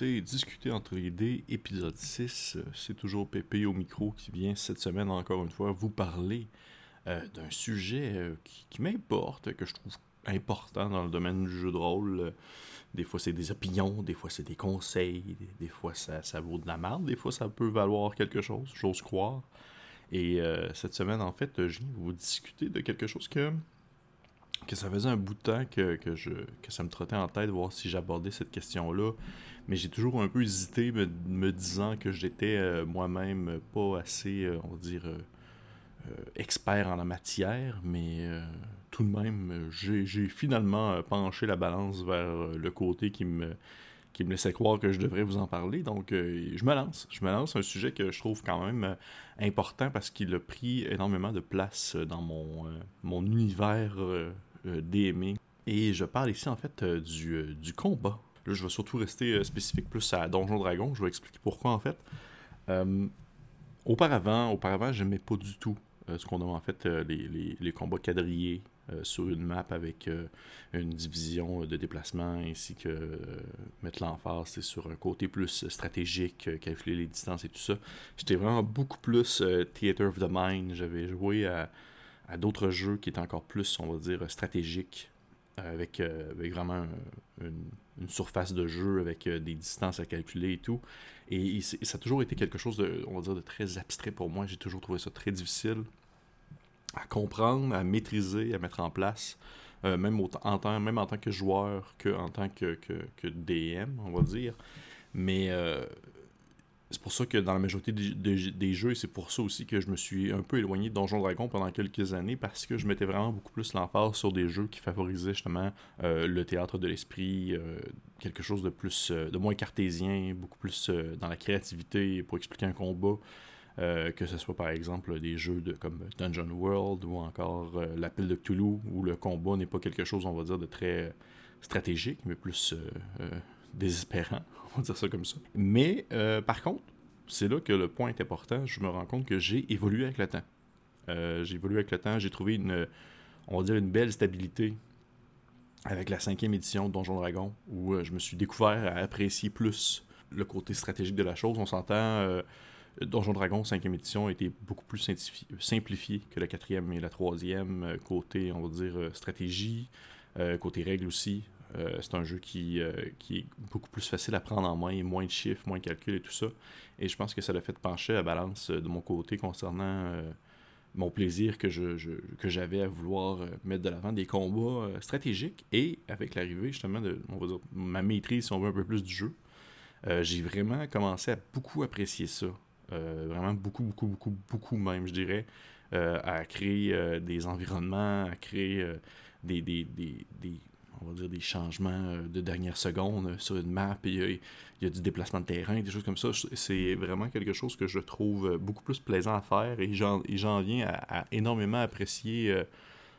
Discuter entre les dés, épisode 6. C'est toujours Pépé au micro qui vient cette semaine encore une fois vous parler euh, d'un sujet euh, qui, m'importe, que je trouve important dans le domaine du jeu de rôle. Des fois, c'est des opinions, des fois, c'est des conseils, des, fois, ça, vaut de la merde, des fois, ça peut valoir quelque chose, j'ose croire. Et euh, cette semaine, en fait, je viens vous discuter de quelque chose que que ça faisait un bout de temps que, je, que ça me trottait en tête, voir si j'abordais cette question-là. Mais j'ai toujours un peu hésité, me, disant que j'étais euh, moi-même pas assez, euh, on va dire, euh, expert en la matière. Mais tout de même, j'ai finalement penché la balance vers le côté qui me, qui me laissait croire que je devrais vous en parler. Donc, je me lance. Je me lance un sujet que je trouve quand même important parce qu'il a pris énormément de place dans mon, mon univers euh, DMing. Et je parle ici en fait euh, du, euh, du, combat. Là, je vais surtout rester spécifique plus à Donjon Dragon. Je vais expliquer pourquoi en fait. auparavant, auparavant, j'aimais pas du tout ce qu'on nomme en fait les, les, les, combats quadrillés sur une map avec une division de déplacement ainsi que mettre l'emphase sur un côté plus stratégique, calculer les distances et tout ça. J'étais vraiment beaucoup plus Theater of the Mind. J'avais joué à à d'autres jeux qui étaient encore plus, on va dire, stratégiques, euh, avec, euh, avec vraiment une, surface de jeu, avec euh, des distances à calculer et tout. Et, ça a toujours été quelque chose de, on va dire, de très abstrait pour moi. J'ai toujours trouvé ça très difficile à comprendre, à maîtriser, à mettre en place. même, en tant, que joueur que en tant que DM, on va dire. Mais c'est pour ça que dans la majorité des, jeux, et c'est pour ça aussi que je me suis un peu éloigné de Donjon Dragon pendant quelques années, parce que je mettais vraiment beaucoup plus l'emphase sur des jeux qui favorisaient justement euh, le théâtre de l'esprit, euh, quelque chose de plus, euh, de moins cartésien, beaucoup plus dans la créativité pour expliquer un combat. que ce soit par exemple des jeux de, comme Dungeon World ou encore La Pile de Cthulhu, où le combat n'est pas quelque chose, on va dire, de très stratégique, mais plus désespérant, on va dire ça comme ça. Mais euh, par contre, c'est là que le point est important. Je me rends compte que j'ai évolué avec le temps. Euh, j'ai évolué avec le temps. J'ai trouvé une, on va dire, une belle stabilité avec la cinquième édition de Donjon Dragon, où euh, je me suis découvert à apprécier plus le côté stratégique de la chose. On s'entend, Donjon Dragon cinquième édition a été beaucoup plus simplifié que la quatrième et la troisième, côté, on va dire, stratégie, côté règles aussi. Euh, c'est un jeu qui, euh, qui est beaucoup plus facile à prendre en main, moins de chiffres, moins de calculs et tout ça. Et je pense que ça l'a fait pencher la balance euh, de mon côté concernant mon plaisir que, je, que j'avais à vouloir mettre de l'avant des combats stratégiques. Et avec l'arrivée justement de on ma maîtrise, si on veut, un peu plus du jeu, j'ai vraiment commencé à beaucoup apprécier ça. vraiment beaucoup, beaucoup, beaucoup, beaucoup même, je dirais. à créer des environnements, à créer des, des, on va dire, des changements euh, de dernière seconde euh, sur une map, et il y, a du déplacement de terrain, des choses comme ça. C'est vraiment quelque chose que je trouve euh, beaucoup plus plaisant à faire et j'en viens à, énormément apprécier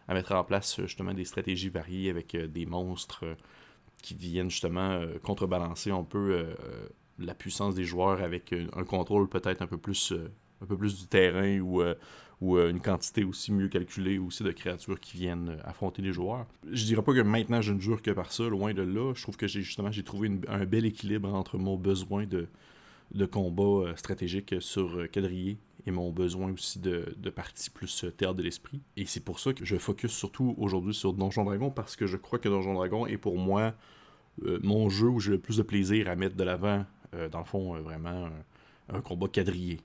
à mettre en place justement des stratégies variées avec des monstres qui viennent justement contrebalancer un peu la puissance des joueurs avec un contrôle peut-être un peu plus un peu plus du terrain ou ou euh, une quantité aussi mieux calculée aussi de créatures qui viennent euh, affronter les joueurs. Je dirais pas que maintenant je ne jure que par ça, loin de là. Je trouve que j'ai justement j'ai trouvé un bel équilibre entre mon besoin de, de combat euh, stratégique sur quadrillé et mon besoin aussi de, de partie plus terre de l'esprit. Et c'est pour ça que je focus surtout aujourd'hui sur Donjon Dragon parce que je crois que Donjon Dragon est pour moi mon jeu où j'ai le plus de plaisir à mettre de l'avant, dans le fond, vraiment un combat quadrillé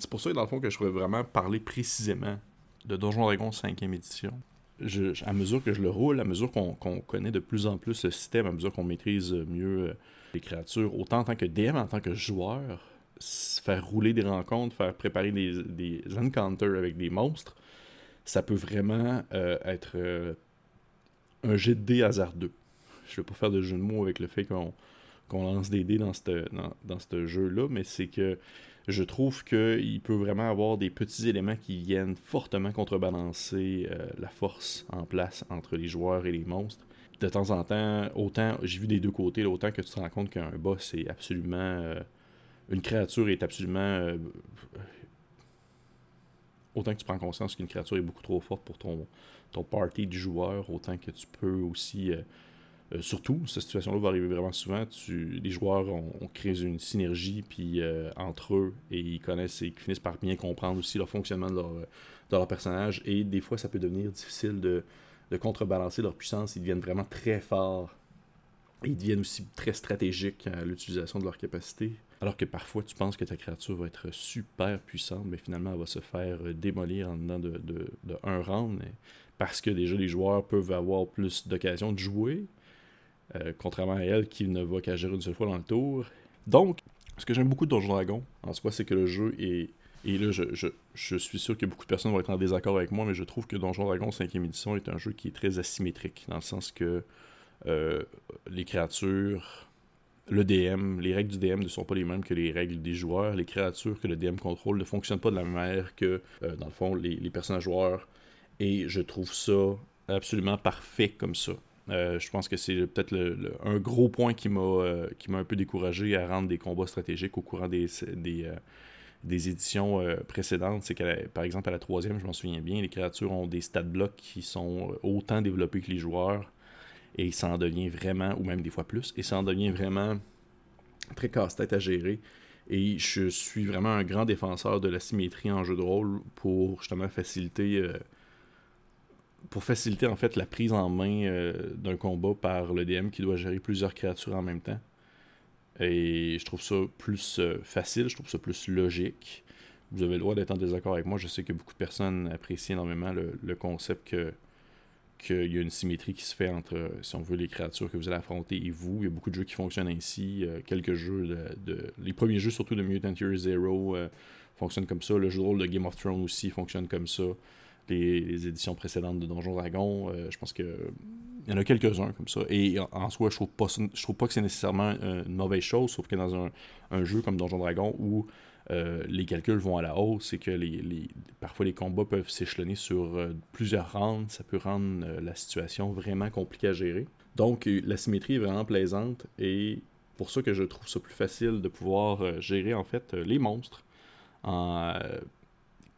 c'est pour ça, dans le fond, que je voudrais vraiment parler précisément de Donjon Dragon 5e édition. à mesure que je le roule, à mesure qu'on connaît de plus en plus le système, à mesure qu'on maîtrise mieux euh, les créatures, autant en tant que DM, en tant que joueur, faire rouler des rencontres, faire préparer des, encounters avec des monstres, ça peut vraiment euh, être euh, un jet de dés hasardeux. Je ne vais pas faire de jeu de mots avec le fait qu'on lance des dés dans ce jeu-là, mais c'est que je trouve qu'il peut vraiment avoir des petits éléments qui viennent fortement contrebalancer euh, la force en place entre les joueurs et les monstres. De temps en temps, autant j'ai vu des deux côtés, autant que tu te rends compte qu'un boss est absolument. Euh, une créature est absolument. Euh, autant que tu prends conscience qu'une créature est beaucoup trop forte pour ton, ton party du joueur, autant que tu peux aussi euh, surtout, cette situation-là va arriver vraiment souvent. Tu, les joueurs ont, créé une synergie puis euh, entre eux et ils connaissent et ils finissent par bien comprendre aussi le fonctionnement de leur, de leur personnage. Et des fois, ça peut devenir difficile de, de contrebalancer leur puissance. Ils deviennent vraiment très forts. Ils deviennent aussi très stratégiques à l'utilisation de leurs capacités. Alors que parfois, tu penses que ta créature va être super puissante, mais finalement, elle va se faire démolir en dedans de, de, de un round. Parce que déjà, les joueurs peuvent avoir plus d'occasions de jouer euh, contrairement à elle qui ne va qu'agir une seule fois dans le tour. Donc, ce que j'aime beaucoup de Donjon Dragon, en soi, c'est que le jeu est. Et là, je, suis sûr que beaucoup de personnes vont être en désaccord avec moi, mais je trouve que Donjon Dragon 5e édition est un jeu qui est très asymétrique, dans le sens que euh, les créatures, le DM, les règles du DM ne sont pas les mêmes que les règles des joueurs. Les créatures que le DM contrôle ne fonctionnent pas de la même manière que, euh, dans le fond, les, les personnages joueurs. Et je trouve ça absolument parfait comme ça. Euh, je pense que c'est peut-être un gros point qui m'a euh, qui m'a un peu découragé à rendre des combats stratégiques au courant des, des, euh, éditions précédentes. C'est que, par exemple, à la troisième, je m'en souviens bien, les créatures ont des stat blocks qui sont autant développés que les joueurs. Et ça en devient vraiment, ou même des fois plus, et ça en devient vraiment très casse-tête à gérer. Et je suis vraiment un grand défenseur de la symétrie en jeu de rôle pour justement faciliter pour faciliter en fait la prise en main euh, d'un combat par le DM qui doit gérer plusieurs créatures en même temps. Et je trouve ça plus euh, facile, je trouve ça plus logique. Vous avez le droit d'être en désaccord avec moi. Je sais que beaucoup de personnes apprécient énormément le, concept que qu'il y a une symétrie qui se fait entre, si on veut, les créatures que vous allez affronter et vous. Il y a beaucoup de jeux qui fonctionnent ainsi. Euh, quelques jeux de, Les premiers jeux, surtout de Mutant Year Zero, fonctionnent comme ça. Le jeu de rôle de Game of Thrones aussi fonctionne comme ça les, éditions précédentes de Donjon Dragon. Euh, je pense que il y en a quelques-uns comme ça. Et en, soi, je trouve pas, je trouve pas que c'est nécessairement une mauvaise chose, sauf que dans un, jeu comme Donjon Dragon où euh, les calculs vont à la hausse et que parfois les combats peuvent s'échelonner sur euh, plusieurs rounds, ça peut rendre la situation vraiment compliquée à gérer. Donc la symétrie est vraiment plaisante et pour ça que je trouve ça plus facile de pouvoir gérer en fait les monstres en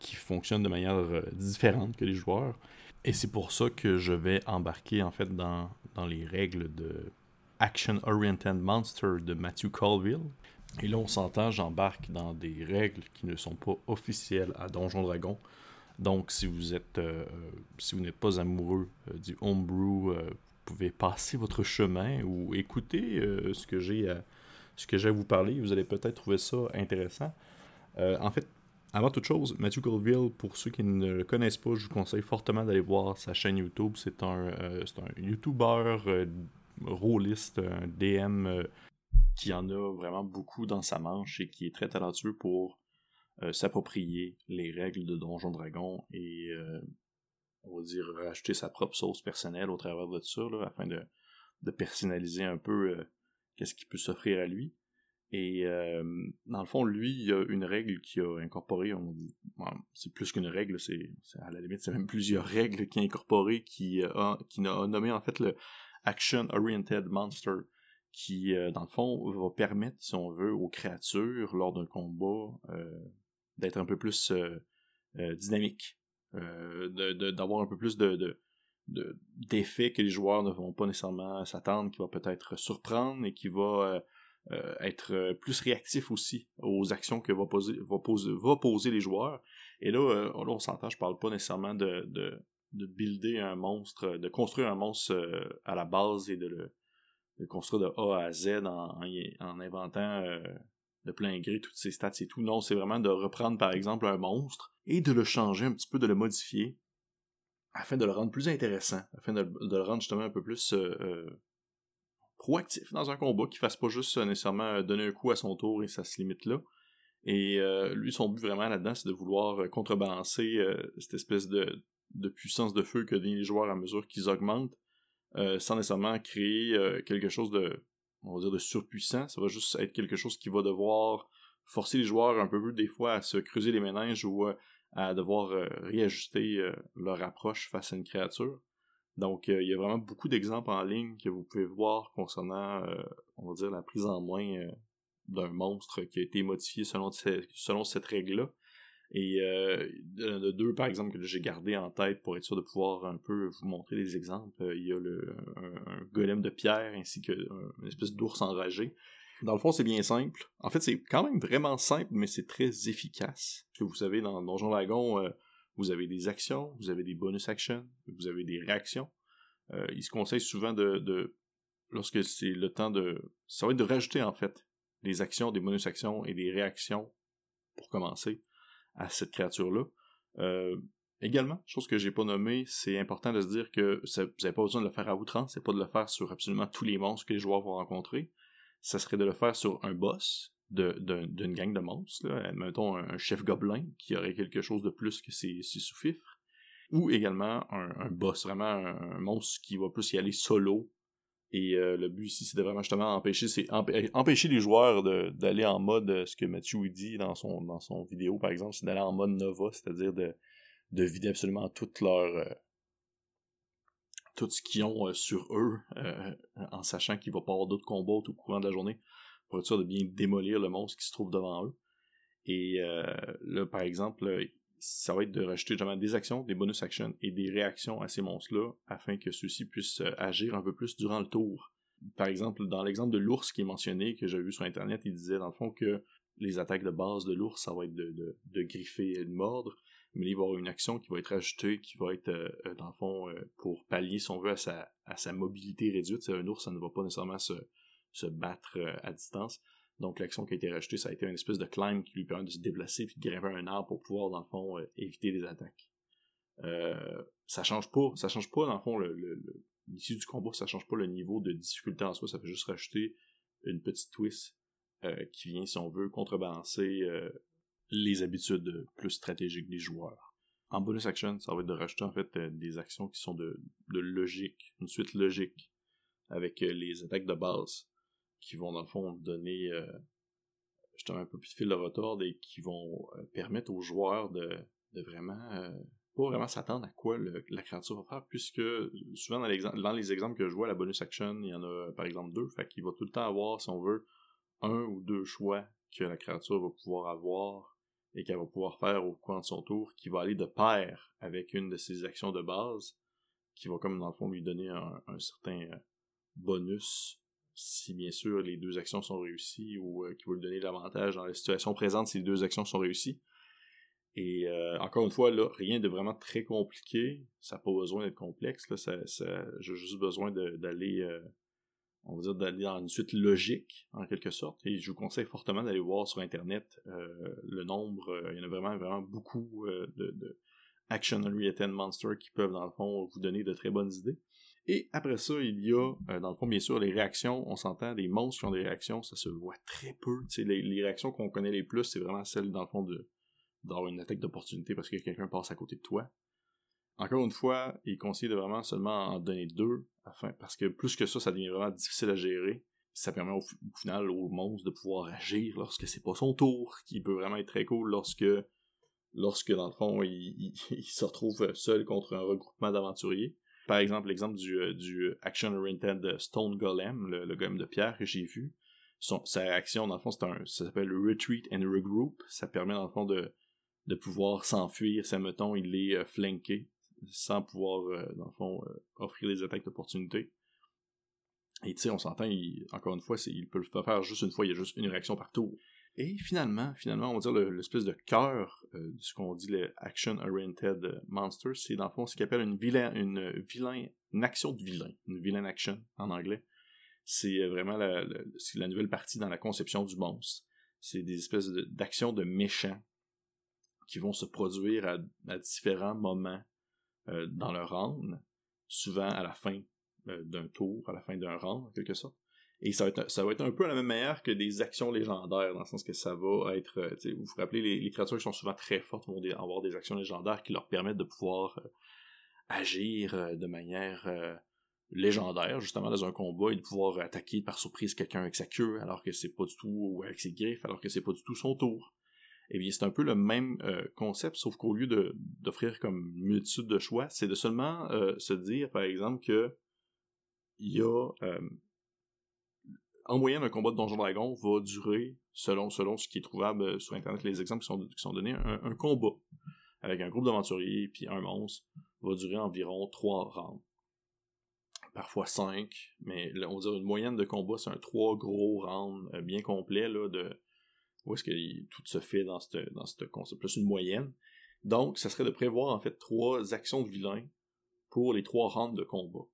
qui fonctionne de manière euh, différente que les joueurs. Et c'est pour ça que je vais embarquer en fait dans, dans les règles de Action Oriented Monster de Matthew Colville. Et là, on s'entend, j'embarque dans des règles qui ne sont pas officielles à Donjon Dragon. Donc, si vous êtes, euh, si vous n'êtes pas amoureux euh, du homebrew, vous pouvez passer votre chemin ou écouter ce que j'ai à, ce que j'ai à vous parler. Vous allez peut-être trouver ça intéressant. en fait, avant toute chose, Matthew Colville, pour ceux qui ne le connaissent pas, je vous conseille fortement d'aller voir sa chaîne YouTube. C'est un, euh, un YouTuber euh, rôliste, un DM euh, qui en a vraiment beaucoup dans sa manche et qui est très talentueux pour s'approprier les règles de Donjon Dragon et, on va dire, rajouter sa propre sauce personnelle au travers de ça, afin de, de personnaliser un peu qu'est-ce qui peut s'offrir à lui. Et euh, dans le fond, lui, il y a une règle qui a incorporé, on dit, c'est plus qu'une règle, c'est à la limite, c'est même plusieurs règles qui a incorporé, qui a, qui a nommé en fait le Action Oriented Monster, qui, euh, dans le fond, va permettre, si on veut, aux créatures, lors d'un combat, euh, d'être un peu plus dynamique, d'avoir un peu plus de, d'effets que les joueurs ne vont pas nécessairement s'attendre, qui va peut-être surprendre et qui va euh, être euh, plus réactif aussi aux actions que va poser, va poser, va poser les joueurs. Et là, euh, on s'entend, je parle pas nécessairement de, de, de, builder un monstre, de construire un monstre à la base et de le construire de A à Z en, en, inventant de plein gré toutes ses stats et tout. Non, c'est vraiment de reprendre par exemple un monstre et de le changer un petit peu, de le modifier afin de le rendre plus intéressant, afin de le rendre justement un peu plus proactif dans un combat, qui fasse pas juste euh, nécessairement euh, donner un coup à son tour et ça se limite là. Et euh, lui, son but vraiment là-dedans, c'est de vouloir contrebalancer cette espèce de, puissance de feu que donnent les joueurs à mesure qu'ils augmentent, sans nécessairement créer quelque chose de, on va de surpuissant. Ça va juste être quelque chose qui va devoir forcer les joueurs un peu plus des fois à se creuser les méninges ou à devoir réajuster leur approche face à une créature. Donc, euh, il y a vraiment beaucoup d'exemples en ligne que vous pouvez voir concernant, euh, on va dire, la prise en main euh, d'un monstre qui a été modifié selon, selon cette règle-là. Et de, deux, par exemple, que j'ai gardé en tête pour être sûr de pouvoir un peu vous montrer des exemples, il y a le, un, golem de pierre ainsi qu'une espèce d'ours enragé. Dans le fond, c'est bien simple. En fait, c'est quand même vraiment simple, mais c'est très efficace. que vous savez, dans Donjon Dragon, vous avez des actions, vous avez des bonus actions, vous avez des réactions. il se conseille souvent de, de lorsque c'est le temps de... Ça va être de rajouter, en fait, des actions, des bonus actions et des réactions pour commencer à cette créature-là. Euh, également, chose que j'ai pas nommée, c'est important de se dire que vous n'avez pas besoin de le faire à outrance, c'est pas de le faire sur absolument tous les monstres que les joueurs vont rencontrer. Ça serait de le faire sur un boss d'une gang de monstres, mettons un, chef gobelin qui aurait quelque chose de plus que ses, sous-fifres, ou également un, boss, vraiment un, monstre qui va plus y aller solo. Et euh, le but ici, c'est de vraiment justement empêcher, empêcher les joueurs d'aller en mode, euh, ce que Mathieu dit dans son, dans son vidéo, par exemple, c'est d'aller en mode Nova, c'est-à-dire de, de vider absolument toute leur, euh, tout ce qu'ils ont sur eux, en sachant qu'il va pas avoir d'autres combats au courant de la journée, de bien démolir le monstre qui se trouve devant eux. Et là, par exemple, ça va être de rajouter jamais des actions, des bonus actions et des réactions à ces monstres-là afin que ceux-ci puissent euh, agir un peu plus durant le tour. Par exemple, dans l'exemple de l'ours qui est mentionné, que j'ai vu sur Internet, il disait dans le fond que les attaques de base de l'ours, ça va être de, griffer et de mordre, mais il va y avoir une action qui va être ajoutée, qui va être, euh, euh, dans le fond, pour pallier, si on veut, à sa, à sa mobilité réduite. Un ours, ça ne va pas nécessairement se, se battre à distance. Donc l'action qui a été rajoutée, ça a été une espèce de climb qui lui permet de se déplacer puis de grimper un arbre pour pouvoir, dans le fond, euh, éviter des attaques. Euh, ça change pas, ça change pas, dans le fond, l'issue du combat, ça change pas le niveau de difficulté en soi, ça fait juste rajouter une petite twist euh, qui vient, si on veut, contrebalancer les habitudes plus stratégiques des joueurs. En bonus action, ça va être de rajouter en fait des actions qui sont de logique, une suite logique avec les attaques de base qui vont dans le fond donner euh, justement un peu plus de fil de retordre et qui vont euh, permettre aux joueurs de, vraiment euh, pas vraiment s'attendre à quoi la créature va faire, puisque souvent dans, dans, les exemples que je vois, la bonus action, il y en a par exemple deux, fait qu'il va tout le temps avoir, si on veut, un ou deux choix que la créature va pouvoir avoir et qu'elle va pouvoir faire au cours de son tour, qui va aller de pair avec une de ses actions de base, qui va comme dans le fond lui donner un certain bonus si bien sûr les deux actions sont réussies ou euh, qui va lui donner l'avantage dans la situation présente si les deux actions sont réussies. Et euh, encore une fois, rien de vraiment très compliqué. Ça n'a pas besoin d'être complexe. Là, ça, j'ai juste besoin d'aller, euh, on d'aller dans une suite logique, en quelque sorte. Et je vous conseille fortement d'aller voir sur Internet le nombre. il y en a vraiment, vraiment beaucoup de, de Action Monsters qui peuvent, dans le fond, vous donner de très bonnes idées. Et après ça, il y a, euh, dans le fond, bien sûr, les réactions. On s'entend, des monstres qui ont des réactions, ça se voit très peu. Les, les, réactions qu'on connaît les plus, c'est vraiment celles, dans le fond, d'avoir une attaque d'opportunité parce que quelqu'un passe à côté de toi. Encore une fois, il conseille de vraiment seulement en donner deux, afin, parce que plus que ça, ça devient vraiment difficile à gérer. Ça permet au, final au monstre de pouvoir agir lorsque c'est pas son tour, qui peut vraiment être très cool lorsque, lorsque dans le fond, il se retrouve seul contre un regroupement d'aventuriers. Par exemple, l'exemple du, euh, du Action Oriented Stone Golem, le, golem de pierre que j'ai vu. sa réaction, dans le fond, un, ça s'appelle Retreat and Regroup. Ça permet, dans le fond, de, de pouvoir s'enfuir si, mettons, il est euh, sans pouvoir, euh, dans le fond, offrir des attaques d'opportunité. Et tu sais, on s'entend, encore une fois, il peut le faire juste une fois, il y a juste une réaction par tour. Et finalement, finalement, on va dire l'espèce de cœur euh, de ce qu'on dit le Action Oriented Monster, c'est dans le fond ce qu'on appelle une vilain, une vilain, action de vilain, une vilain action en anglais. C'est euh, vraiment la, nouvelle partie dans la conception du monstre. C'est des espèces d'actions de, méchants qui vont se produire à, différents moments euh, dans leur round, souvent à la fin d'un tour, à la fin d'un round, quelque sorte. Et ça va, être, ça va être un peu à la même manière que des actions légendaires, dans le sens que ça va être, euh, vous vous rappelez, les, créatures qui sont souvent très fortes vont avoir des actions légendaires qui leur permettent de pouvoir euh, agir euh, de manière légendaire, justement, dans un combat, et de pouvoir attaquer par surprise quelqu'un avec sa queue, alors que c'est pas du tout, ou avec ses griffes, alors que c'est pas du tout son tour. Eh bien, c'est un peu le même concept, sauf qu'au lieu d'offrir comme multitude de choix, c'est de seulement se dire, par exemple, que il y a en moyenne, un combat de Donjon Dragon va durer, selon, ce qui est trouvable sur Internet, les exemples qui sont, donnés, un, combat avec un groupe d'aventuriers puis un monstre va durer environ 3 rounds. Parfois 5, mais on va dire une moyenne de combat, c'est un 3 gros rounds bien complet là, de où est-ce que tout se fait dans ce dans concept. Plus une moyenne. Donc, ça serait de prévoir en fait trois actions de vilain pour les trois rounds de combat.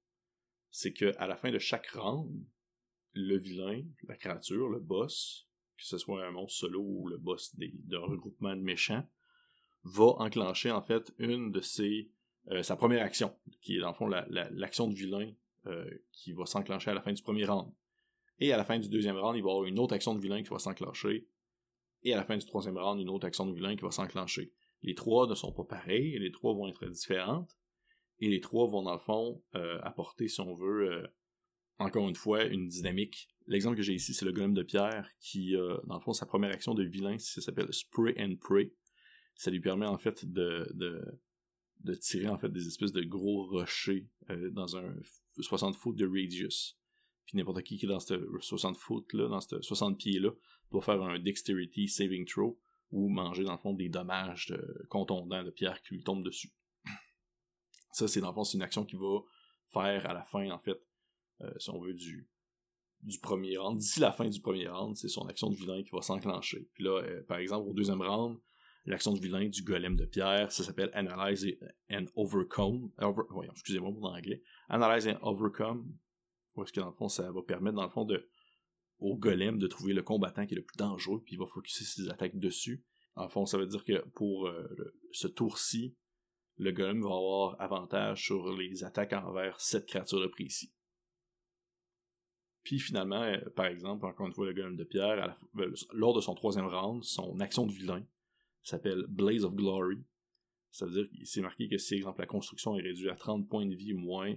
C'est que à la fin de chaque round, le vilain, la créature, le boss, que ce soit un monstre solo ou le boss d'un regroupement de méchants, va enclencher en fait une de ses euh, sa première action, qui est dans le fond l'action de vilain euh, qui va s'enclencher à la fin du premier round. Et à la fin du deuxième round, il va y avoir une autre action de vilain qui va s'enclencher. Et à la fin du troisième round, une autre action de vilain qui va s'enclencher. Les trois ne sont pas pareils, les trois vont être différentes. Et les trois vont, dans le fond, euh, apporter, si on veut, encore une fois, une dynamique. L'exemple que j'ai ici, c'est le golem de pierre, qui, euh, dans le fond, sa première action de vilain, ça s'appelle Spray and Pray. Ça lui permet, en fait, de, de, tirer, en fait, des espèces de gros rochers dans un 60 foot de radius. Puis n'importe qui qui est dans ce 60 foot là, dans ce 60 pieds là, doit faire un dexterity saving throw ou manger dans le fond des dommages de, contondants de pierre qui lui tombent dessus. Ça, c'est dans le fond, c'est une action qui va faire à la fin, en fait, euh, si on veut, du, premier round. D'ici la fin du premier round, c'est son action de vilain qui va s'enclencher. Puis là, euh, par exemple, au deuxième round, l'action de vilain du golem de pierre, ça s'appelle Analyze and Overcome. excusez-moi pour l'anglais. Analyze and Overcome. Où est-ce que dans le fond, ça va permettre, dans le fond, de au golem de trouver le combattant qui est le plus dangereux, puis il va focuser ses attaques dessus. En fond, ça veut dire que pour euh, ce tour-ci, le golem va avoir avantage sur les attaques envers cette créature de précis. Puis finalement, euh, par exemple, encore une fois, le golem de pierre, euh, lors de son troisième round, son action de vilain s'appelle Blaze of Glory. Ça veut dire qu'il s'est marqué que si, exemple, la construction est réduite à 30 points de vie ou moins,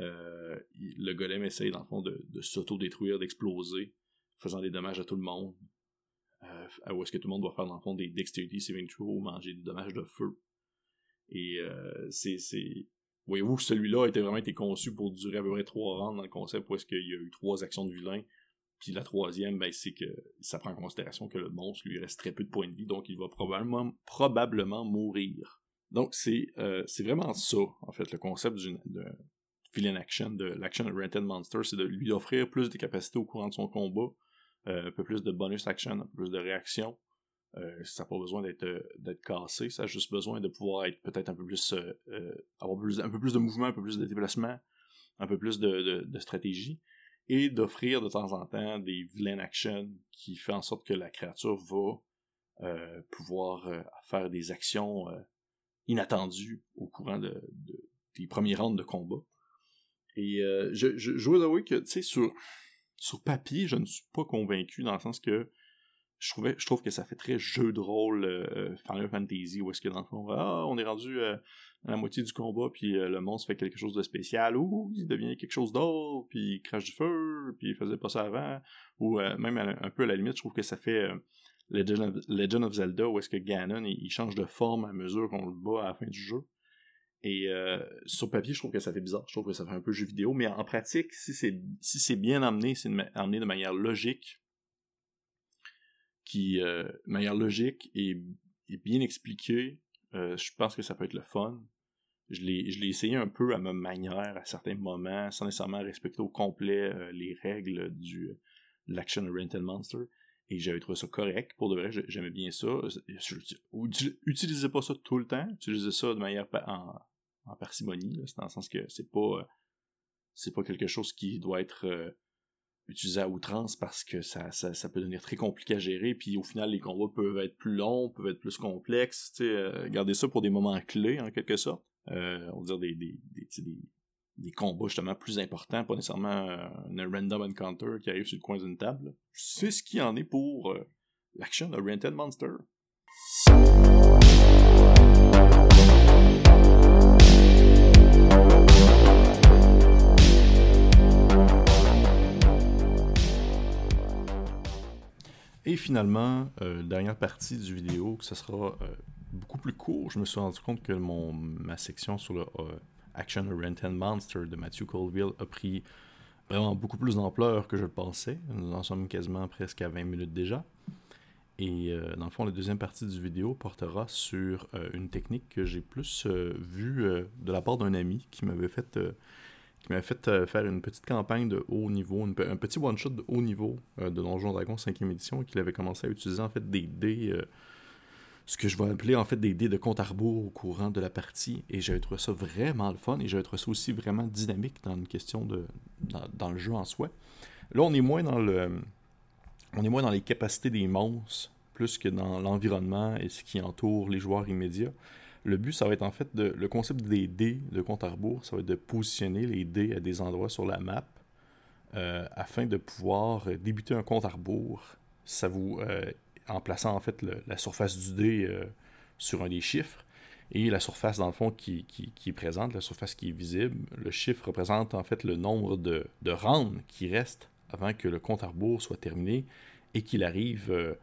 euh, le golem essaye, dans le fond, de, s'auto-détruire, d'exploser, faisant des dommages à tout le monde. Euh, où est-ce que tout le monde doit faire, dans le fond, des dexterity saving throws, manger des dommages de feu. Et euh, c'est... Voyez-vous, celui-là a été vraiment été conçu pour durer à peu près trois rounds dans le concept où est-ce qu'il y a eu trois actions de vilain. Puis la troisième, ben, c'est que ça prend en considération que le monstre lui reste très peu de points de vie, donc il va probablement, mourir. Donc c'est euh, vraiment ça, en fait, le concept d'une villain action, de l'action de Rented Monster, c'est de lui offrir plus de capacités au courant de son combat, euh, un peu plus de bonus action, plus de réaction. Euh, ça n'a pas besoin d'être euh, d'être cassé, ça a juste besoin de pouvoir être peut-être un peu plus avoir un peu plus de mouvement, un peu plus de déplacement, un peu plus de, stratégie, et d'offrir de temps en temps des villain action qui fait en sorte que la créature va pouvoir faire des actions inattendues au courant de, des premiers rounds de combat. Et euh, je, je, je dois avouer que, tu sais, sur, sur papier, je ne suis pas convaincu dans le sens que je, trouve que ça fait très jeu de rôle euh, Final Fantasy, où est-ce que dans le fond, ah, on est rendu euh, à la moitié du combat, puis le monstre fait quelque chose de spécial, ou il devient quelque chose d'autre, puis il crache du feu, puis il faisait pas ça avant, ou même un peu à la limite, je trouve que ça fait Legend of, Legend Zelda, où est-ce que Ganon, il, change de forme à mesure qu'on le bat à la fin du jeu. Et euh, sur papier, je trouve que ça fait bizarre. Je trouve que ça fait un peu jeu vidéo. Mais en pratique, si c'est si c'est bien amené, c'est amené de manière logique, qui euh, de manière logique et, bien expliqué, euh, je pense que ça peut être le fun. Je l'ai, essayé un peu à ma manière à certains moments, sans nécessairement respecter au complet les règles du l'action rented monster. Et j'avais trouvé ça correct. Pour de vrai, j'aimais bien ça. Utilisez pas ça tout le temps. Utilisez ça de manière en, en parcimonie. C'est dans le sens que c'est pas euh, c'est pas quelque chose qui doit être euh, utilisé à outrance parce que ça, ça, peut devenir très compliqué à gérer. Puis au final, les combats peuvent être plus longs, peuvent être plus complexes. Euh, gardez ça pour des moments clés en quelque sorte. on va dire des, des, des, des, combats justement plus importants, pas nécessairement un random encounter qui arrive sur le coin d'une table. C'est ce qui en est pour l'action de Rented Monster. Et finalement, euh, dernière partie du vidéo, que ce sera euh, beaucoup plus court. Je me suis rendu compte que mon, ma section sur le euh, Action Rent and Monster de Matthew Colville a pris vraiment beaucoup plus d'ampleur que je le pensais. Nous en sommes quasiment presque à 20 minutes déjà. Et euh, dans le fond, la deuxième partie du vidéo portera sur une technique que j'ai plus vue de la part d'un ami qui m'avait fait, qui m'avait fait faire une petite campagne de haut niveau, un petit one-shot de haut niveau de Donjon Dragon 5e édition qu'il avait commencé à utiliser en fait des dés, ce que je vais appeler en fait des dés de compte à rebours au courant de la partie. Et j'avais trouvé ça vraiment le fun et j'avais trouvé ça aussi vraiment dynamique dans une question de. dans le jeu en soi. Là, on est moins dans le on est moins dans les capacités des monstres, plus que dans l'environnement et ce qui entoure les joueurs immédiats. Le but, ça va être en fait de, le concept des dés de compte à rebours, ça va être de positionner les dés à des endroits sur la map euh, afin de pouvoir débuter un compte à rebours. Ça vous, euh, en plaçant en fait la surface du dé euh, sur un des chiffres et la surface dans le fond qui, est présente, la surface qui est visible. Le chiffre représente en fait le nombre de, de rounds qui restent avant que le compte à rebours soit terminé et qu'il arrive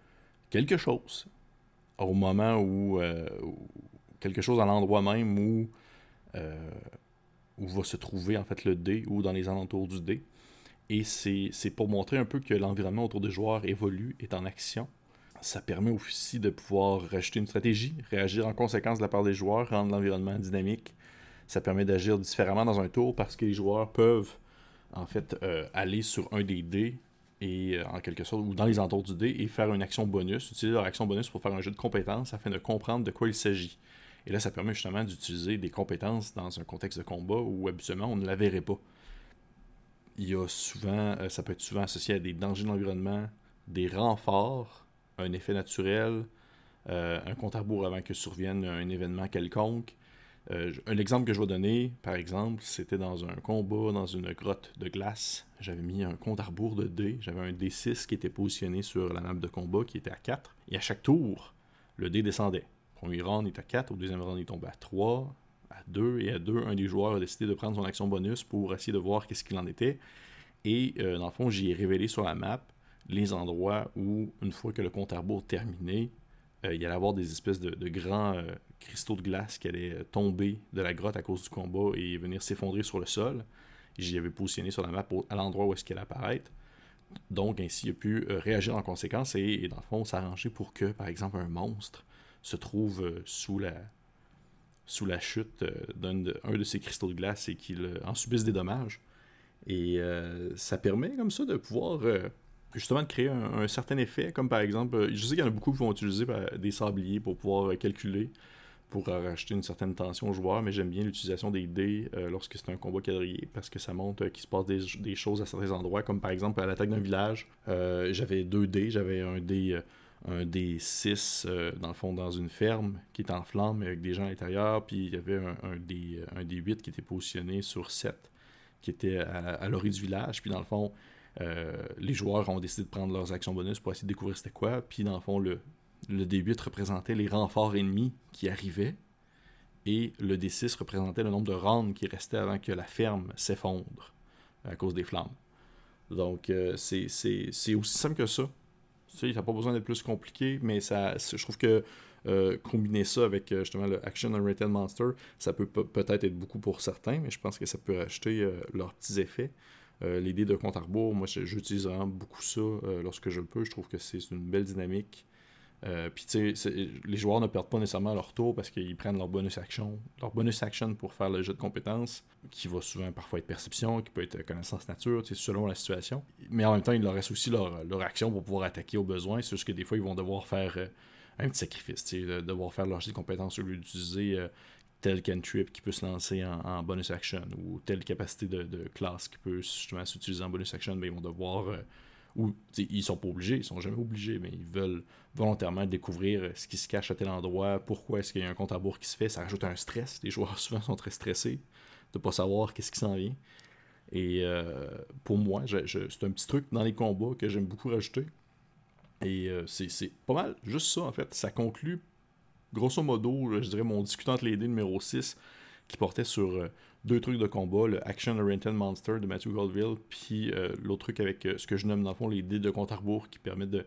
quelque chose au moment où, quelque chose à l'endroit même où, euh, où va se trouver en fait le dé ou dans les alentours du dé. Et c'est pour montrer un peu que l'environnement autour des joueurs évolue, est en action. Ça permet aussi de pouvoir rajouter une stratégie, réagir en conséquence de la part des joueurs, rendre l'environnement dynamique. Ça permet d'agir différemment dans un tour parce que les joueurs peuvent en fait, euh, aller sur un des dés et euh, en quelque sorte, ou dans les entours du dé et faire une action bonus, utiliser leur action bonus pour faire un jeu de compétences afin de comprendre de quoi il s'agit. Et là, ça permet justement d'utiliser des compétences dans un contexte de combat où habituellement on ne la verrait pas. Il y a souvent, euh, ça peut être souvent associé à des dangers de l'environnement, des renforts, un effet naturel, un compte à rebours avant que survienne un événement quelconque, euh, un exemple que je vais donner, par exemple, c'était dans un combat dans une grotte de glace. J'avais mis un compte à rebours de dés. J'avais un D6 qui était positionné sur la map de combat qui était à 4. Et à chaque tour, le dé descendait. Premier round est à 4, au deuxième round il tombait à 3, à 2, et à 2, un des joueurs a décidé de prendre son action bonus pour essayer de voir qu'est-ce qu'il en était. Et euh, dans le fond, j'y ai révélé sur la map les endroits où, une fois que le compte à rebours terminé, euh, il y allait avoir des espèces de, grands euh, cristaux de glace qui allaient tomber de la grotte à cause du combat et venir s'effondrer sur le sol. J'y avais positionné sur la map à l'endroit où est-ce qu'elle apparaît. Donc, ainsi, il a pu réagir en conséquence et, dans le fond, s'arranger pour que, par exemple, un monstre se trouve sous la, sous la chute d'un de, un de ces cristaux de glace et qu'il en subisse des dommages. Et ça permet comme ça de pouvoir justement de créer un, certain effet, comme par exemple, euh, je sais qu'il y en a beaucoup qui vont utiliser des sabliers pour pouvoir euh, calculer, pour racheter une certaine tension au joueur, mais j'aime bien l'utilisation des dés euh, lorsque c'est un combat quadrillé, parce que ça montre qu'il se passe des, choses à certains endroits, comme par exemple à l'attaque d'un village, j'avais deux dés, j'avais un dé un D6 dans le fond dans une ferme qui est en flamme avec des gens à l'intérieur, puis il y avait un, un, D, un D8 qui était positionné sur 7 qui était à, l'orée du village, puis dans le fond euh, les joueurs ont décidé de prendre leurs actions bonus pour essayer de découvrir c'était quoi. Puis dans le fond, le, le D8 représentait les renforts ennemis qui arrivaient. Et le D6 représentait le nombre de rounds qui restaient avant que la ferme s'effondre à cause des flammes. Donc euh, c'est aussi simple que ça. Tu sais, pas besoin d'être plus compliqué, mais ça, je trouve que euh, combiner ça avec justement le Action Unrated Monster, ça peut peut-être être beaucoup pour certains, mais je pense que ça peut acheter leurs petits effets. Euh, l'idée de compte à rebours, moi j'utilise vraiment beaucoup ça euh, lorsque je le peux. Je trouve que c'est une belle dynamique. Euh, puis tu sais, les joueurs ne perdent pas nécessairement leur tour parce qu'ils prennent leur bonus action. Leur bonus action pour faire le jeu de compétences, qui va souvent parfois être perception, qui peut être connaissance nature, selon la situation. Mais en même temps, il leur reste aussi leur, action pour pouvoir attaquer au besoin. C'est que des fois, ils vont devoir faire un petit sacrifice, devoir faire leur jeu de compétences au lieu d'utiliser tel cantrip qui peut se lancer en, bonus action ou telle capacité de, classe qui peut justement s'utiliser en bonus action, mais ils vont devoir. Euh, ou ils sont pas obligés, ils sont jamais obligés, mais ils veulent volontairement découvrir ce qui se cache à tel endroit, pourquoi est-ce qu'il y a un compte à bourre qui se fait, ça rajoute un stress. Les joueurs souvent sont très stressés de pas savoir qu'est-ce qui s'en vient. Et euh, pour moi, c'est un petit truc dans les combats que j'aime beaucoup rajouter. Et euh, c'est pas mal, juste ça en fait. Ça conclut grosso modo, je dirais mon discutant les dés numéro 6 qui portait sur euh, deux trucs de combat, le Action Oriented Monster de Matthew Goldville, puis euh, l'autre truc avec euh, ce que je nomme dans le fond les dés de compte à rebours qui permettent de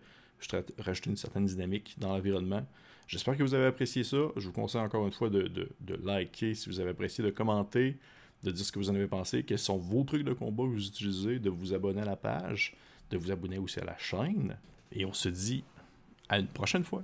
rajouter une certaine dynamique dans l'environnement. J'espère que vous avez apprécié ça. Je vous conseille encore une fois de, liker si vous avez apprécié, de commenter, de dire ce que vous en avez pensé, quels sont vos trucs de combat que vous utilisez, de vous abonner à la page, de vous abonner aussi à la chaîne. Et on se dit à une prochaine fois.